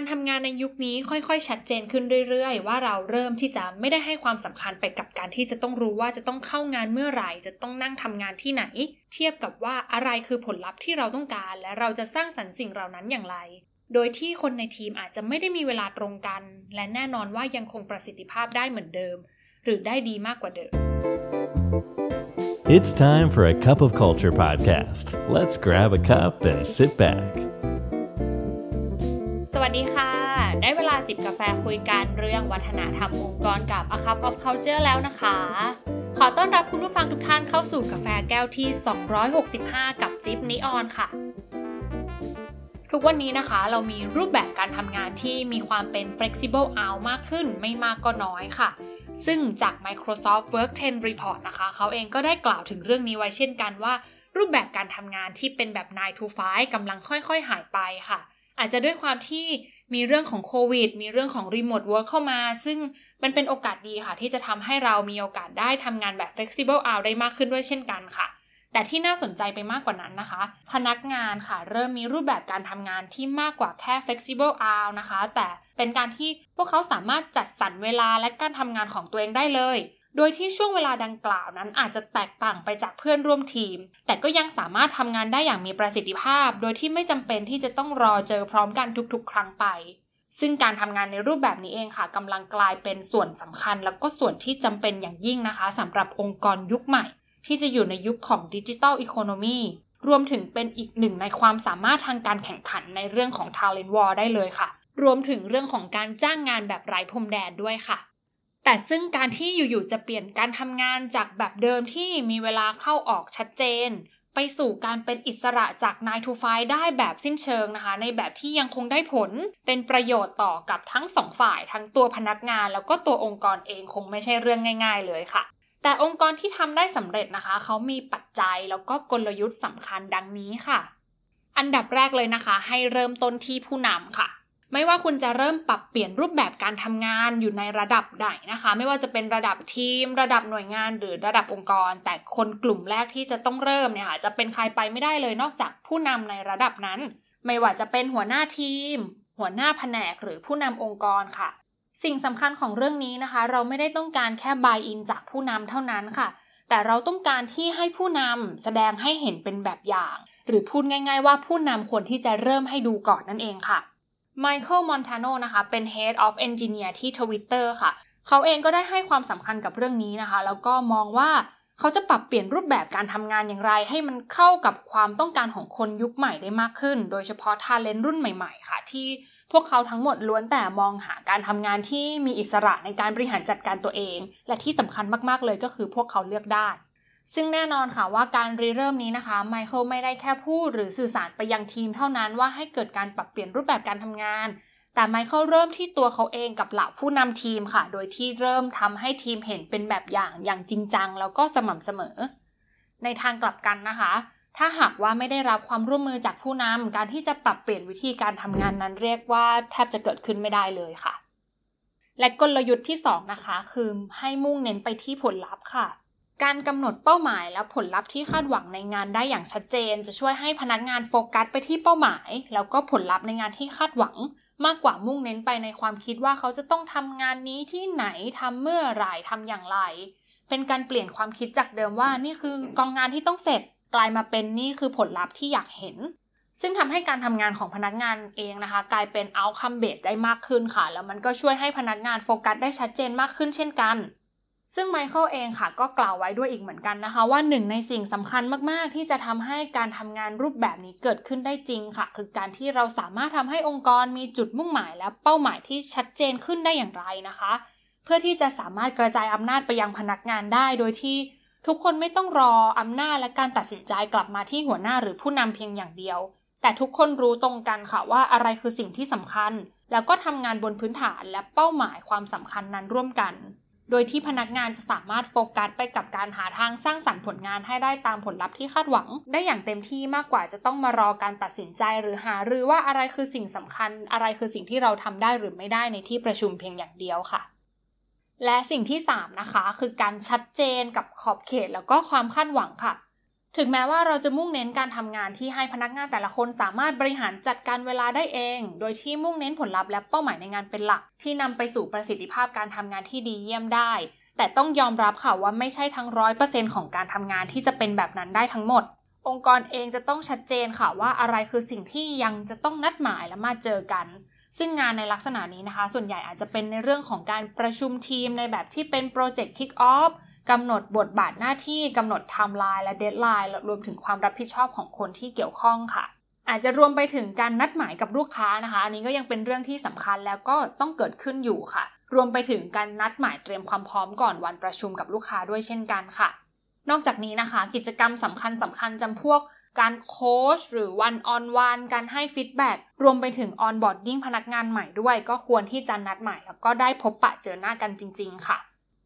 การทำงานในยุคนี้ค่อยๆ ชัดเจนขึ้นเรื่อยๆ ว่าเราเริ่มที่จะไม่ได้ให้ความสำคัญไปกับการที่จะต้องรู้ว่าจะต้องเข้างานเมื่อไหร่ จะต้องนั่งทำงานที่ไหน เทียบกับว่าอะไรคือผลลัพธ์ที่เราต้องการ และเราจะสร้างสรรค์สิ่งเหล่านั้นอย่างไร โดยที่คนในทีมอาจจะไม่ได้มีเวลาตรงกัน และแน่นอนว่ายังคงประสิทธิภาพได้เหมือนเดิม หรือได้ดีมากกว่าเดิม It's time for a cup of culture podcast. Let's grab a cup and sit back. จิบกาแฟคุยกันเรื่องวัฒนธรรมองค์กรกับ A Cup of Culture แล้วนะคะ ขอต้อนรับคุณผู้ฟังทุกท่านเข้าสู่กาแฟแก้วที่ 265 กับจิ๊บนิออนค่ะ ทุกวันนี้นะคะเรามีรูปแบบการทำงานที่มีความเป็น flexible out มากขึ้นไม่มากก็น้อยค่ะ ซึ่งจาก Microsoft Work 10 Report นะคะ เขาเองก็ได้กล่าวถึงเรื่องนี้ไว้เช่นกันว่า รูปแบบการทำงานที่เป็นแบบ9 to 5กำลังค่อยๆ หายไปค่ะ อาจจะด้วยความที่ มีเรื่องของโควิด มีเรื่องของ Remote Work เข้ามา ซึ่งมันเป็นโอกาสดีค่ะ ที่จะทำให้เรามีโอกาสได้ทำงานแบบ flexible out ได้มากขึ้นด้วยเช่นกันค่ะ แต่ที่น่าสนใจไปมากกว่านั้นนะคะ พนักงานค่ะ เริ่มมีรูปแบบการทำงานที่มากกว่าแค่ flexible hour นะคะ แต่เป็นการที่พวกเขาสามารถจัดสรรเวลาและการทำงานของตัวเองได้เลย โดยที่ช่วงเวลาดังกล่าวนั้นอาจจะแตกต่างไปจากเพื่อนร่วมทีม แต่ก็ยังสามารถทำงานได้อย่างมีประสิทธิภาพ โดยที่ไม่จำเป็นที่จะต้องรอเจอพร้อมกันทุกๆ ครั้งไป ซึ่งการทำงานในรูปแบบนี้เองค่ะกำลังกลายเป็นส่วนสำคัญ แล้วก็ส่วนที่จำเป็นอย่างยิ่งนะคะสำหรับองค์กรยุคใหม่ ที่จะอยู่ในยุคของดิจิทัลอีโคโนมีรวมถึงเป็นอีกหนึ่งในความสามารถทางการแข่งขันในเรื่องของ Talent War ได้เลยค่ะ รวมถึงเรื่องของการจ้างงานแบบไร้พรมแดนด้วยค่ะ แต่ซึ่งการที่อยู่ๆจะเปลี่ยนการทำงานจากแบบเดิมที่มีเวลาเข้าออกชัดเจน ไปสู่การเป็นอิสระจาก9 to 5ได้แบบสิ้นเชิงนะคะ ในแบบที่ยังคงได้ผลเป็นประโยชน์ต่อกับทั้งสองฝ่าย ทั้งตัวพนักงานแล้วก็ตัวองค์กรเองคงไม่ใช่เรื่องง่าย ๆ เลยค่ะแต่องค์กรที่ทำได้สำเร็จนะคะ เขามีปัจจัยแล้วก็กลยุทธ์สำคัญดังนี้ค่ะ อันดับแรกเลยนะคะ ให้เริ่มต้นที่ผู้นำค่ะ ไม่ว่าคุณจะเริ่มปรับเปลี่ยนรูปแบบการทำงานอยู่ในระดับไหนนะคะ ไม่ว่าจะเป็นระดับทีม ระดับหน่วยงาน หรือระดับองค์กร แต่คนกลุ่มแรกที่จะต้องเริ่มเนี่ยค่ะจะเป็นใครไปไม่ได้เลยนอกจากผู้นำในระดับนั้น ไม่ว่าจะเป็นหัวหน้าทีม หัวหน้าแผนกหรือผู้นำองค์กรค่ะ สิ่งสำคัญของเรื่องนี้นะคะ เราไม่ได้ต้องการแค่บายอินจากผู้นำเท่านั้นค่ะแต่เราต้องการที่ให้ผู้นำแสดงให้เห็นเป็นแบบอย่าง หรือพูดง่าย ๆ ว่าผู้นำควรที่จะเริ่มให้ดูก่อนนั่นเองค่ะ Michael Montano นะคะเป็น Head of Engineer ที่ Twitter ค่ะ เขาเองก็ได้ให้ความสำคัญกับเรื่องนี้นะคะ แล้วก็มองว่าเขาจะปรับเปลี่ยนรูปแบบการทำงานอย่างไร ให้มันเข้ากับความต้องการของคนยุคใหม่ได้มากขึ้น โดยเฉพาะทาเลนต์รุ่นใหม่ๆ ค่ะ ที่พวกเขาทั้งหมดล้วนแต่มองหาการทำงานที่มีอิสระในการบริหารจัดการตัวเอง และที่สำคัญมากๆเลยก็คือพวกเขาเลือกได้ ซึ่งแน่นอนค่ะว่าการรีเริ่มนี้นะคะไมเคิลไม่ได้แค่พูดหรือสื่อสารไปยังทีมเท่านั้นว่าให้เกิดการปรับเปลี่ยนรูปแบบการทำงาน แต่ไมเคิลเริ่มที่ตัวเขาเองกับเหล่าผู้นำทีมค่ะ โดยที่เริ่มทำให้ทีมเห็นเป็นแบบอย่างอย่างจริงจัง แล้วก็สม่ำเสมอ ในทางกลับกันนะคะ ถ้าหากว่าไม่ได้รับความร่วมมือจากผู้นำการที่จะปรับเปลี่ยนวิธีการทำงานนั้นเรียกว่าแทบจะเกิดขึ้นไม่ได้เลยค่ะ และกลยุทธ์ที่2นะคะคือให้มุ่งเน้นไปที่ผลลัพธ์ค่ะ การกำหนดเป้าหมายและผลลัพธ์ที่คาดหวังในงานได้อย่างชัดเจน จะช่วยให้พนักงานโฟกัสไปที่เป้าหมาย แล้วก็ผลลัพธ์ในงานที่คาดหวัง มากกว่ามุ่งเน้นไปในความคิดว่าเขาจะต้องทำงานนี้ที่ไหนทำเมื่อไหร่ทำอย่างไร เป็นการเปลี่ยนความคิดจากเดิมว่านี่คือกองงานที่ต้องเสร็จ กลายมาเป็นนี่คือผลลัพธ์ที่อยากเห็น ซึ่งทำให้การทำงานของพนักงานเองนะคะ กลายเป็น outcome based ได้มากขึ้นค่ะ แล้วมันก็ช่วยให้พนักงานโฟกัสได้ชัดเจนมากขึ้นเช่นกัน ซึ่งไมเคิลเองค่ะก็กล่าวไว้ด้วยอีกเหมือนกันนะคะ ว่าหนึ่งในสิ่งสำคัญมาก ๆ ที่จะทำให้การทำงานรูปแบบนี้เกิดขึ้นได้จริงค่ะ คือการที่เราสามารถทำให้องค์กรมีจุดมุ่งหมายและเป้าหมายที่ชัดเจนขึ้นได้อย่างไรนะคะ เพื่อที่จะสามารถกระจายอำนาจไปยังพนักงานได้ โดยที่ทุกคนไม่ต้องรออำนาจและการตัดสินใจกลับมาที่หัวหน้าหรือผู้นำเพียงอย่างเดียว แต่ทุกคนรู้ตรงกันค่ะว่าอะไรคือสิ่งที่สำคัญ แล้วก็ทำงานบนพื้นฐานและเป้าหมายความสำคัญนั้นร่วมกัน โดยที่พนักงานจะสามารถโฟกัสไปกับการหาทางสร้างสรรค์ผลงานให้ได้ตามผลลัพธ์ที่คาดหวัง ได้อย่างเต็มที่มากกว่าจะต้องมารอการตัดสินใจหรือหาหรือว่าอะไรคือสิ่งสำคัญ อะไรคือสิ่งที่เราทำได้หรือไม่ได้ในที่ประชุมเพียงอย่างเดียวค่ะ และสิ่งที่ 3 นะคะ คือการชัดเจนกับขอบเขตแล้วก็ความคาดหวังค่ะ ถึงแม้ว่าเราจะมุ่งเน้นการทำงานที่ให้พนักงานแต่ละคนสามารถบริหารจัดการเวลาได้เอง โดยที่มุ่งเน้นผลลัพธ์และเป้าหมายในงานเป็นหลัก ที่นำไปสู่ประสิทธิภาพการทำงานที่ดีเยี่ยมได้ แต่ต้องยอมรับค่ะว่าไม่ใช่ทั้งร้อยเปอร์เซ็นต์ของการทำงานที่จะเป็นแบบนั้นได้ทั้งหมด องค์กรเองจะต้องชัดเจนค่ะว่าอะไรคือสิ่งที่ยังจะต้องนัดหมายและมาเจอกัน ซึ่งงานในลักษณะนี้นะคะ ส่วนใหญ่อาจจะเป็นในเรื่องของการประชุมทีมในแบบที่เป็น project kickoff กำหนดบทบาทหน้าที่กำหนดไทม์ไลน์และ deadline รวมถึงความรับผิดชอบของคนที่เกี่ยวข้องค่ะ อาจจะรวมไปถึงการนัดหมายกับลูกค้านะคะ อันนี้ก็ยังเป็นเรื่องที่สำคัญแล้วก็ต้องเกิดขึ้นอยู่ค่ะ รวมไปถึงการนัดหมายเตรียมความพร้อมก่อนวันประชุมกับลูกค้าด้วยเช่นกันค่ะ นอกจากนี้นะคะ กิจกรรมสำคัญสำคัญจำพวกการโค้ชหรือ one on one การให้ feedback รวมไปถึง onboarding พนักงานใหม่ด้วย ก็ควรที่จะนัดหมายแล้วก็ได้พบปะเจอหน้ากันจริง ๆ ค่ะ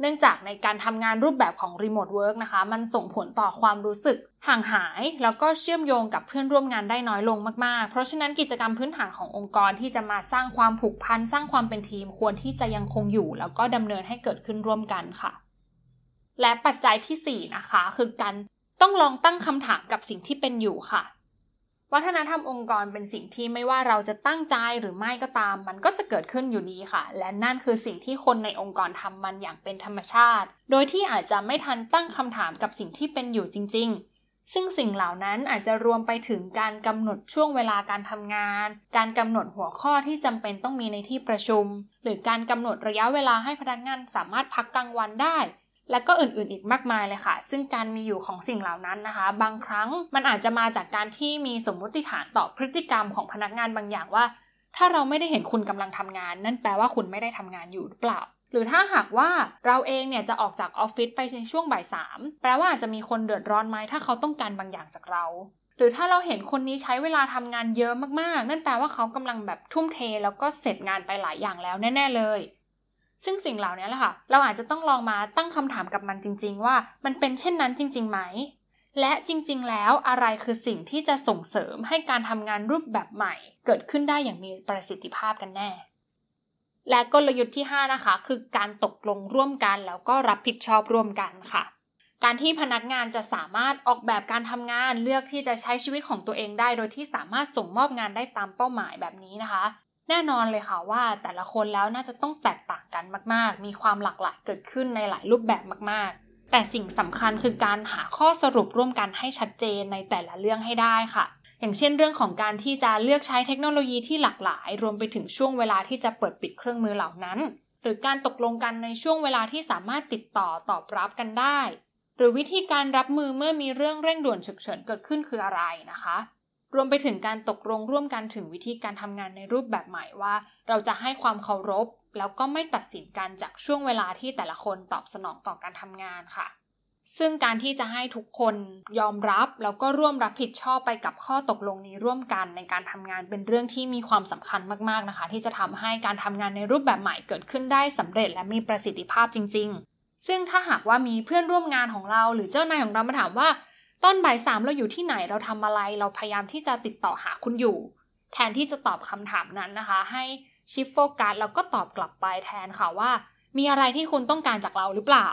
เนื่องจากในการทำงานรูปแบบของ remote work นะคะ มันส่งผลต่อความรู้สึกห่างหาย แล้วก็เชื่อมโยงกับเพื่อนร่วมงานได้น้อยลงมากๆ เพราะฉะนั้นกิจกรรมพื้นฐานขององค์กรที่จะมาสร้างความผูกพัน สร้างความเป็นทีม ควรที่จะยังคงอยู่ แล้วก็ดำเนินให้เกิดขึ้นร่วมกันค่ะ และปัจจัยที่4นะคะคือการต้องลองตั้งคำถามกับสิ่งที่เป็นอยู่ค่ะ วัฒนธรรมองค์กรเป็นสิ่งที่ไม่ว่าเราจะตั้งใจหรือไม่ก็ตาม มันก็จะเกิดขึ้นอยู่ดีค่ะ และนั่นคือสิ่งที่คนในองค์กรทำมันอย่างเป็นธรรมชาติ โดยที่อาจจะไม่ทันตั้งคำถามกับสิ่งที่เป็นอยู่จริง ๆ ซึ่งสิ่งเหล่านั้นอาจจะรวมไปถึงการกำหนดช่วงเวลาการทำงาน การกำหนดหัวข้อที่จำเป็นต้องมีในที่ประชุม หรือการกำหนดระยะเวลาให้พนักงานสามารถพักกลางวันได้ และก็อื่นๆอีกมากมายเลยค่ะ ซึ่งการมีอยู่ของสิ่งเหล่านั้นนะคะ บางครั้งมันอาจจะมาจากการที่มีสมมติฐานต่อพฤติกรรมของพนักงานบางอย่างว่า ถ้าเราไม่ได้เห็นคุณกำลังทำงาน นั่นแปลว่าคุณไม่ได้ทำงานอยู่หรือเปล่า หรือถ้าหากว่าเราเองเนี่ยจะออกจากออฟฟิศไปในช่วงบ่ายสามแปลว่าอาจจะมีคนเดือดร้อนไหมถ้าเขาต้องการบางอย่างจากเรา หรือถ้าเราเห็นคนนี้ใช้เวลาทำงานเยอะมากๆ นั่นแปลว่าเขากำลังแบบทุ่มเท แล้วก็เสร็จงานไปหลายอย่างแล้วแน่ ๆ เลย ซึ่งสิ่งเหล่านี้แหละค่ะ เราอาจจะต้องลองมาตั้งคำถามกับมันจริง ๆ ว่ามันเป็นเช่นนั้นจริงๆไหม และจริงๆ แล้วอะไรคือสิ่งที่จะส่งเสริมให้การทำงานรูปแบบใหม่ เกิดขึ้นได้อย่างมีประสิทธิภาพกันแน่ และกลยุทธ์ที่ 5 นะคะ คือการตกลงร่วมกันแล้วก็รับผิดชอบร่วมกันค่ะการที่พนักงานจะสามารถออกแบบการทำงานเลือกที่จะใช้ชีวิตของตัวเองได้ โดยที่สามารถส่งมอบงานได้ตามเป้าหมายแบบนี้นะคะ แน่นอนเลยค่ะว่าแต่ละคนแล้วน่าจะต้องแตกต่างกันมาก ๆ มีความหลากหลายเกิดขึ้นในหลายรูปแบบมาก ๆ แต่สิ่งสำคัญคือการหาข้อสรุปร่วมกันให้ชัดเจนในแต่ละเรื่องให้ได้ค่ะ อย่างเช่นเรื่องของการที่จะเลือกใช้เทคโนโลยีที่หลากหลาย รวมไปถึงช่วงเวลาที่จะเปิดปิดเครื่องมือเหล่านั้น หรือการตกลงกันในช่วงเวลาที่สามารถติดต่อตอบรับกันได้ หรือวิธีการรับมือเมื่อมีเรื่องเร่งด่วนฉุกเฉินเกิดขึ้นคืออะไรนะคะ รวมไปถึงการตกลงร่วมกันถึงวิธีการทำงานในรูปแบบใหม่ว่า เราจะให้ความเคารพ แล้วก็ไม่ตัดสินกันจากช่วงเวลาที่แต่ละคนตอบสนองต่อการทำงานค่ะ ซึ่งการที่จะให้ทุกคนยอมรับแล้วก็ร่วมรับผิดชอบไปกับข้อตกลงนี้ร่วมกันในการทำงานเป็นเรื่องที่มีความสำคัญมากๆนะคะ ที่จะทำให้การทำงานในรูปแบบใหม่เกิดขึ้นได้สำเร็จและมีประสิทธิภาพจริง ๆ ซึ่งถ้าหากว่ามีเพื่อนร่วมงานของเรา หรือเจ้านายของเรามาถามว่า ตอนบ่ายสามเราอยู่ที่ไหนเราทำอะไร เราพยายามที่จะติดต่อหาคุณอยู่ แทนที่จะตอบคำถามนั้นนะคะ ให้ชิฟโฟกัสแล้วก็ตอบกลับไปแทนค่ะว่า มีอะไรที่คุณต้องการจากเราหรือเปล่า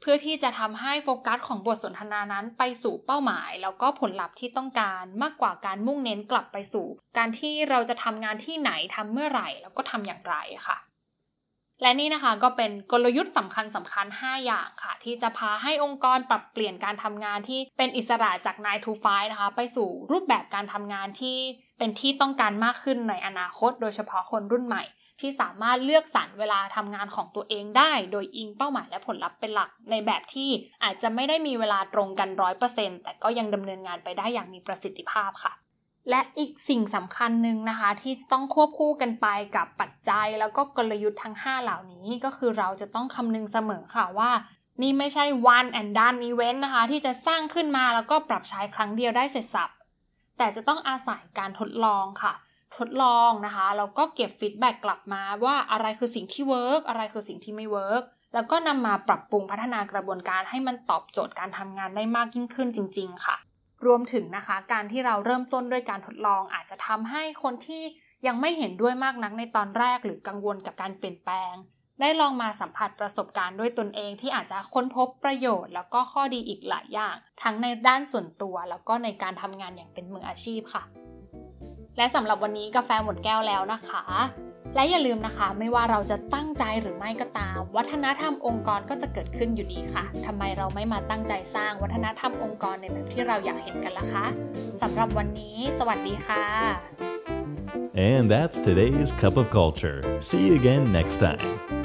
เพื่อที่จะทำให้โฟกัสของบทสนทนานั้นไปสู่เป้าหมาย แล้วก็ผลลัพธ์ที่ต้องการมากกว่าการมุ่งเน้นกลับไปสู่ การที่เราจะทำงานที่ไหนทำเมื่อไหร่ แล้วก็ทำอย่างไรค่ะ และนี่นะคะก็เป็นกลยุทธ์สำคัญสำคัญ 5 อย่างค่ะ ที่จะพาให้องค์กรปรับเปลี่ยนการทำงานที่เป็นอิสระจาก 9 to 5 นะคะ ไปสู่รูปแบบการทำงานที่เป็นที่ต้องการมากขึ้นในอนาคต โดยเฉพาะคนรุ่นใหม่ ที่สามารถเลือกสรรเวลาทำงานของตัวเองได้ โดยอิงเป้าหมายและผลลัพธ์เป็นหลัก ในแบบที่อาจจะไม่ได้มีเวลาตรงกันร้อยเปอร์เซ็นต์แต่ก็ยังดำเนินงานไปได้อย่างมีประสิทธิภาพค่ะ และอีกสิ่งสำคัญหนึ่งนะคะ ที่ต้องควบคู่กันไปกับปัจจัย แล้วก็กลยุทธ์ทั้ง 5 เหล่านี้ก็คือเราจะต้องคำนึงเสมอค่ะว่า นี่ไม่ใช่ one and done event นะคะ ที่จะสร้างขึ้นมาแล้วก็ปรับใช้ครั้งเดียวได้เสร็จสับแต่จะต้องอาศัยการทดลองค่ะ ทดลองนะคะแล้วก็เก็บ feedback กลับมาว่าอะไรคือสิ่งที่ work อะไรคือสิ่งที่ไม่ work แล้วก็นำมาปรับปรุงพัฒนากระบวนการให้มันตอบโจทย์การทำงานได้มากยิ่งขึ้นจริง ๆ ค่ะ รวมถึงนะคะการที่เราเริ่มต้นด้วยการทดลอง อาจจะทำให้คนที่ยังไม่เห็นด้วยมากนักในตอนแรกหรือกังวลกับการเปลี่ยนแปลง ได้ลองมาสัมผัสประสบการณ์ด้วยตนเองที่อาจจะค้นพบประโยชน์ แล้วก็ข้อดีอีกหลายอย่าง ทั้งในด้านส่วนตัว แล้วก็ในการทำงานอย่างเป็นมืออาชีพค่ะ และสำหรับวันนี้กาแฟหมดแก้วแล้วนะคะ และอย่าลืมนะคะ ไม่ว่าเราจะตั้งใจหรือไม่ก็ตาม วัฒนธรรมองค์กรก็จะเกิดขึ้นอยู่ดีค่ะทำไมเราไม่มาตั้งใจสร้างวัฒนธรรมองค์กรในแบบที่เราอยากเห็นกันล่ะคะสำหรับวันนี้ สวัสดีค่ะ And that's today's Cup of Culture. See you again next time.